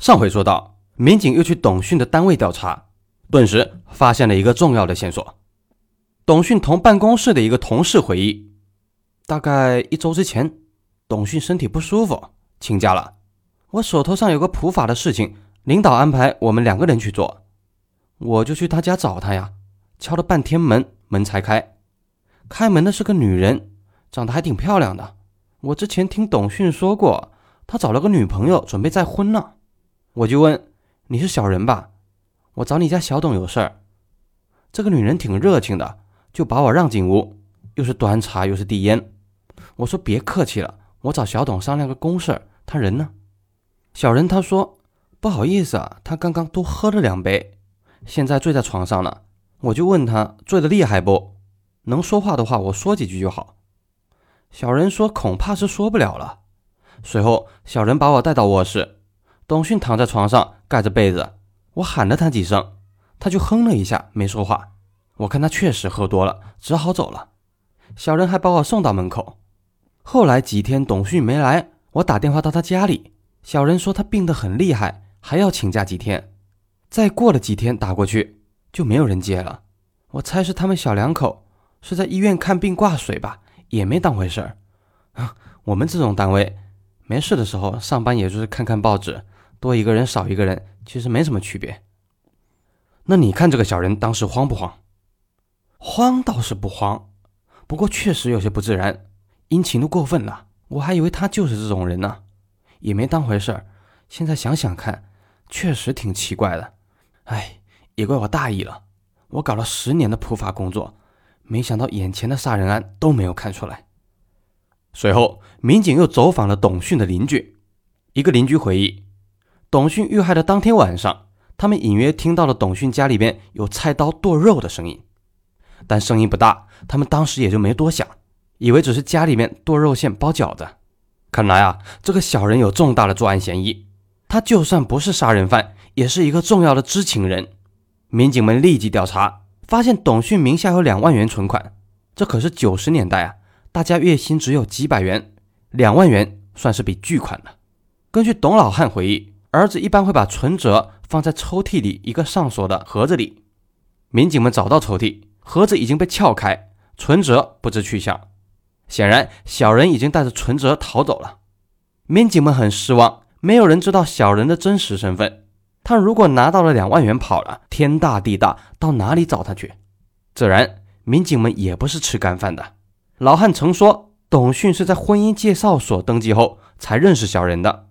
上回说到，民警又去董迅的单位调查，顿时发现了一个重要的线索。董迅同办公室的一个同事回忆，大概一周之前，董迅身体不舒服，请假了。我手头上有个普法的事情，领导安排我们两个人去做，我就去他家找他呀。敲了半天门，门才开。开门的是个女人，长得还挺漂亮的。我之前听董迅说过，他找了个女朋友，准备再婚呢。我就问：“你是小人吧？我找你家小董有事儿。”这个女人挺热情的，就把我让进屋，又是端茶又是递烟。我说：“别客气了，我找小董商量个公事，他人呢？”小人他说：“不好意思啊，他刚刚多喝了两杯，现在醉在床上呢。”我就问他醉得厉害不？能说话的话，我说几句就好。小人说恐怕是说不了了。随后，小人把我带到卧室，董迅躺在床上盖着被子，我喊了他几声，他就哼了一下，没说话。我看他确实喝多了，只好走了。小人还把我送到门口。后来几天董迅没来，我打电话到他家里，小人说他病得很厉害，还要请假几天。再过了几天打过去。就没有人接了，我猜是他们小两口是在医院看病挂水吧，也没当回事儿。啊，我们这种单位没事的时候上班，也就是看看报纸，多一个人少一个人，其实没什么区别。那你看这个小人当时慌不慌？慌倒是不慌，不过确实有些不自然，殷勤的过分了。我还以为他就是这种人呢，也没当回事儿。现在想想看，确实挺奇怪的。哎。也怪我大意了，我搞了十年的普法工作，没想到眼前的杀人案都没有看出来。随后，民警又走访了董迅的邻居，一个邻居回忆，董迅遇害的当天晚上，他们隐约听到了董迅家里边有菜刀剁肉的声音，但声音不大，他们当时也就没多想，以为只是家里面剁肉馅包饺子。看来啊，这个小人有重大的作案嫌疑，他就算不是杀人犯，也是一个重要的知情人。民警们立即调查，发现董迅名下有两万元存款，这可是九十年代啊，大家月薪只有几百元，两万元算是笔巨款了。根据董老汉回忆，儿子一般会把存折放在抽屉里一个上锁的盒子里。民警们找到抽屉，盒子已经被撬开，存折不知去向。显然，小人已经带着存折逃走了。民警们很失望，没有人知道小人的真实身份。他如果拿到了两万元跑了，天大地大，到哪里找他去？自然，民警们也不是吃干饭的。老汉曾说，董迅是在婚姻介绍所登记后才认识小人的。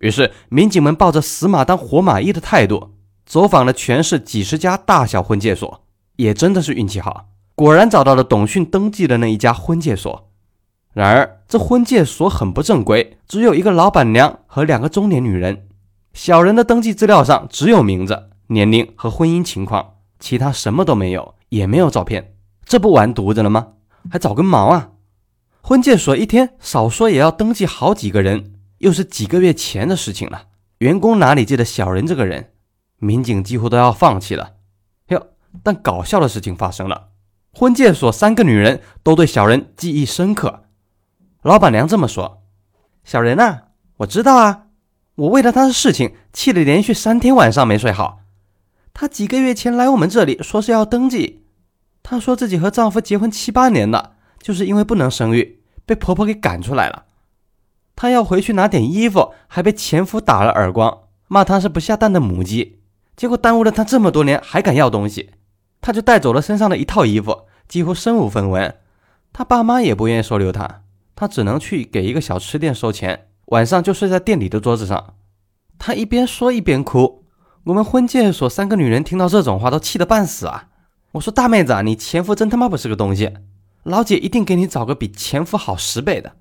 于是，民警们抱着死马当活马医的态度，走访了全市几十家大小婚介所，也真的是运气好，果然找到了董迅登记的那一家婚介所。然而，这婚介所很不正规，只有一个老板娘和两个中年女人。小人的登记资料上只有名字、年龄和婚姻情况，其他什么都没有，也没有照片，这不完犊子了吗？还找个毛啊！婚介所一天少说也要登记好几个人，又是几个月前的事情了，员工哪里记得小人这个人？民警几乎都要放弃了。哟，但搞笑的事情发生了，婚介所三个女人都对小人记忆深刻。老板娘这么说：“小人啊，我知道啊。”我为了他的事情气得连续三天晚上没睡好。她几个月前来我们这里说是要登记，她说自己和丈夫结婚七八年了，就是因为不能生育，被婆婆给赶出来了。她要回去拿点衣服，还被前夫打了耳光，骂她是不下蛋的母鸡。结果耽误了她这么多年，还敢要东西，她就带走了身上的一套衣服，几乎身无分文。她爸妈也不愿意收留她，她只能去给一个小吃店收钱。晚上就睡在店里的桌子上，他一边说一边哭。我们婚介所三个女人听到这种话都气得半死啊！我说大妹子啊，你前夫真他妈不是个东西，老姐一定给你找个比前夫好十倍的。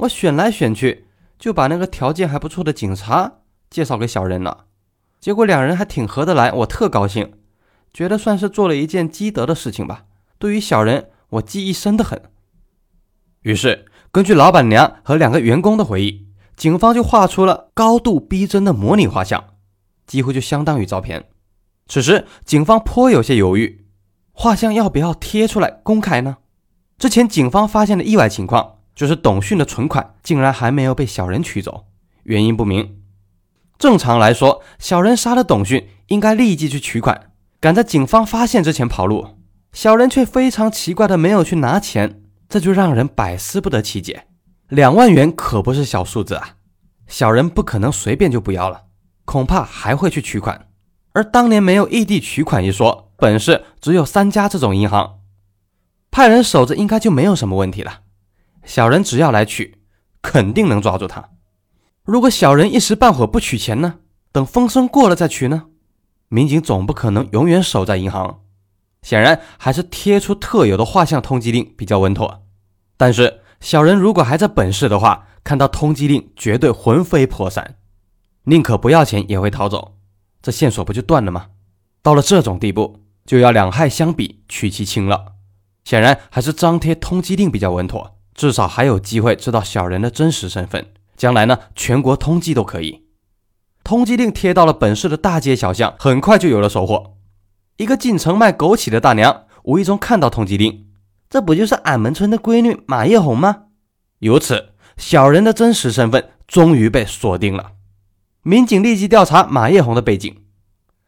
我选来选去，就把那个条件还不错的警察介绍给小人了。结果两人还挺合得来，我特高兴，觉得算是做了一件积德的事情吧。对于小人，我记忆深得很。于是根据老板娘和两个员工的回忆。警方就画出了高度逼真的模拟画像，几乎就相当于照片。此时，警方颇有些犹豫，画像要不要贴出来公开呢？之前警方发现的意外情况，就是董迅的存款竟然还没有被小人取走，原因不明。正常来说，小人杀了董迅，应该立即去取款，赶在警方发现之前跑路。小人却非常奇怪的没有去拿钱，这就让人百思不得其解。两万元可不是小数字啊，小人不可能随便就不要了，恐怕还会去取款。而当年没有异地取款一说，本市只有三家这种银行，派人守着应该就没有什么问题了。小人只要来取，肯定能抓住他。如果小人一时半会不取钱呢？等风声过了再取呢？民警总不可能永远守在银行，显然还是贴出特有的画像通缉令比较稳妥。但是小人如果还在本市的话，看到通缉令绝对魂飞魄散，宁可不要钱也会逃走，这线索不就断了吗？到了这种地步，就要两害相比取其轻了。显然还是张贴通缉令比较稳妥，至少还有机会知道小人的真实身份。将来呢，全国通缉都可以。通缉令贴到了本市的大街小巷，很快就有了收获。一个进城卖枸杞的大娘无意中看到通缉令，这不就是俺们村的闺女马叶红吗？由此，小人的真实身份终于被锁定了。民警立即调查马叶红的背景。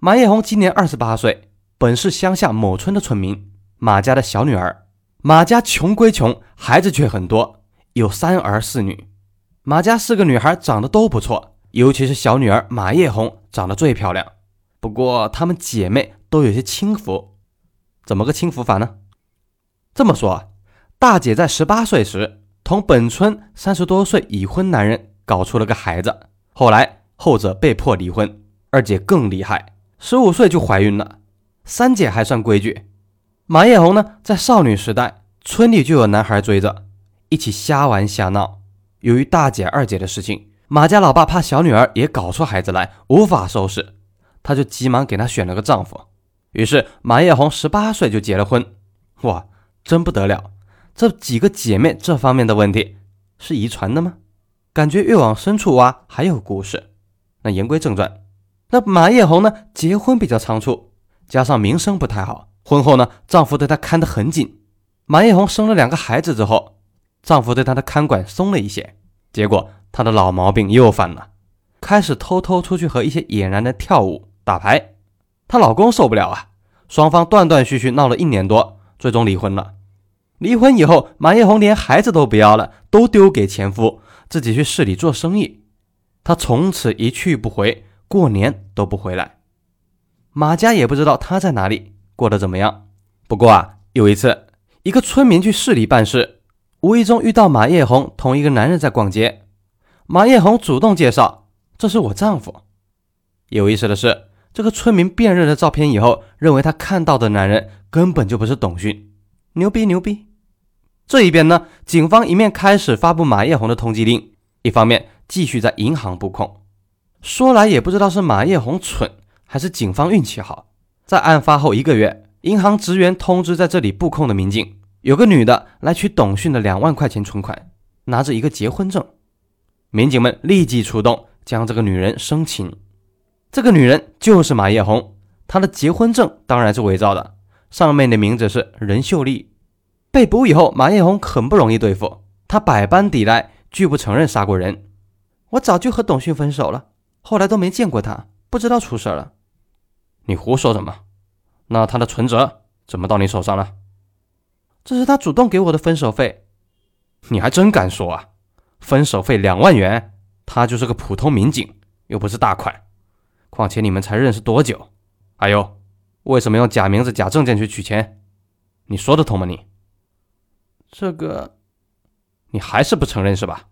马叶红今年二十八岁，本市乡下某村的村民，马家的小女儿。马家穷归穷，孩子却很多，有三儿四女。马家四个女孩长得都不错，尤其是小女儿马叶红长得最漂亮。不过她们姐妹都有些轻浮，怎么个轻浮法呢？这么说，大姐在十八岁时同本村三十多岁已婚男人搞出了个孩子，后来后者被迫离婚。二姐更厉害，十五岁就怀孕了。三姐还算规矩，马叶红呢，在少女时代村里就有男孩追着，一起瞎玩瞎闹。由于大姐、二姐的事情，马家老爸怕小女儿也搞出孩子来，无法收拾，他就急忙给她选了个丈夫。于是马叶红十八岁就结了婚。哇，真不得了！这几个姐妹这方面的问题是遗传的吗？感觉越往深处挖还有故事。那言归正传，那马叶红呢，结婚比较仓促，加上名声不太好，婚后呢，丈夫对她看得很紧。马艳红生了两个孩子之后。丈夫对她的看管松了一些，结果她的老毛病又犯了，开始偷偷出去和一些野男的跳舞、打牌。她老公受不了啊，双方断断续续闹了一年多，最终离婚了。离婚以后，马艳红连孩子都不要了，都丢给前夫，自己去市里做生意。她从此一去不回，过年都不回来。马家也不知道她在哪里，过得怎么样。不过啊，有一次，一个村民去市里办事。无意中遇到马叶红同一个男人在逛街，马叶红主动介绍：“这是我丈夫。”有意思的是，这个村民辨认了照片以后，认为他看到的男人根本就不是董迅，牛逼牛逼！这一边呢，警方一面开始发布马叶红的通缉令，一方面继续在银行布控。说来也不知道是马叶红蠢，还是警方运气好，在案发后一个月，银行职员通知在这里布控的民警。有个女的来取董迅的两万块钱存款，拿着一个结婚证，民警们立即出动，将这个女人生擒。这个女人就是马叶红，她的结婚证当然是伪造的，上面的名字是任秀丽。被捕以后，马叶红很不容易对付，她百般抵赖，拒不承认杀过人。我早就和董迅分手了，后来都没见过他，不知道出事了。你胡说什么？那他的存折怎么到你手上了？这是他主动给我的分手费，你还真敢说啊！分手费两万元，他就是个普通民警，又不是大款。况且你们才认识多久？还有，为什么用假名字、假证件去取钱？你说得通吗？你这个，你还是不承认是吧？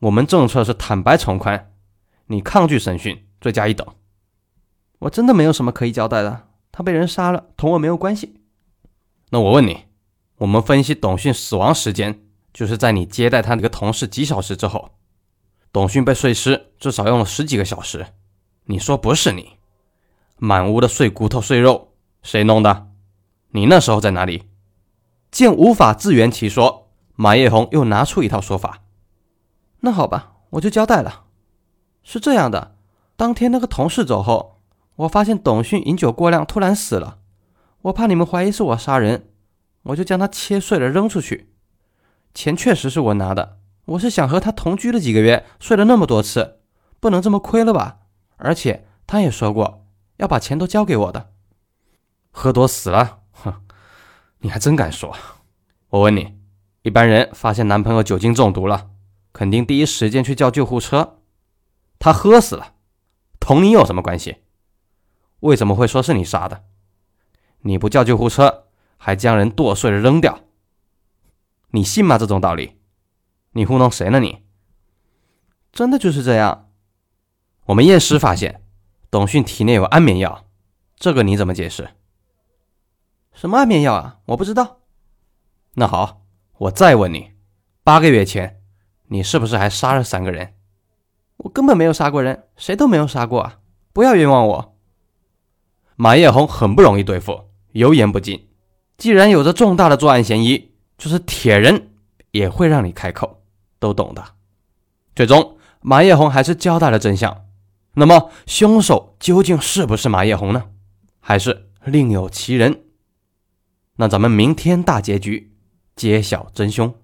我们政策是坦白从宽，你抗拒审讯，罪加一等。我真的没有什么可以交代的，他被人杀了，同我没有关系。那我问你。我们分析董迅死亡时间，就是在你接待他那个同事几小时之后。董迅被碎尸至少用了十几个小时。你说不是你？满屋的碎骨头碎肉，谁弄的？你那时候在哪里？见无法自圆其说，马叶红又拿出一套说法。那好吧，我就交代了。是这样的，当天那个同事走后，我发现董迅饮酒过量，突然死了。我怕你们怀疑是我杀人。我就将他切碎了扔出去，钱确实是我拿的。我是想和他同居了几个月，睡了那么多次，不能这么亏了吧？而且他也说过要把钱都交给我的。喝多死了，哼，你还真敢说！我问你，一般人发现男朋友酒精中毒了，肯定第一时间去叫救护车。他喝死了，同你有什么关系？为什么会说是你杀的？你不叫救护车，还将人剁碎了扔掉，你信吗？这种道理，你糊弄谁呢？你真的就是这样？我们验尸发现，董迅体内有安眠药，这个你怎么解释？什么安眠药啊？我不知道。那好，我再问你，八个月前，你是不是还杀了三个人？我根本没有杀过人，谁都没有杀过啊！不要冤枉我。马叶红很不容易对付，油盐不进。既然有着重大的作案嫌疑，就是铁人也会让你开口，都懂的。最终，马叶红还是交代了真相。那么，凶手究竟是不是马叶红呢？还是另有其人？那咱们明天大结局揭晓真凶。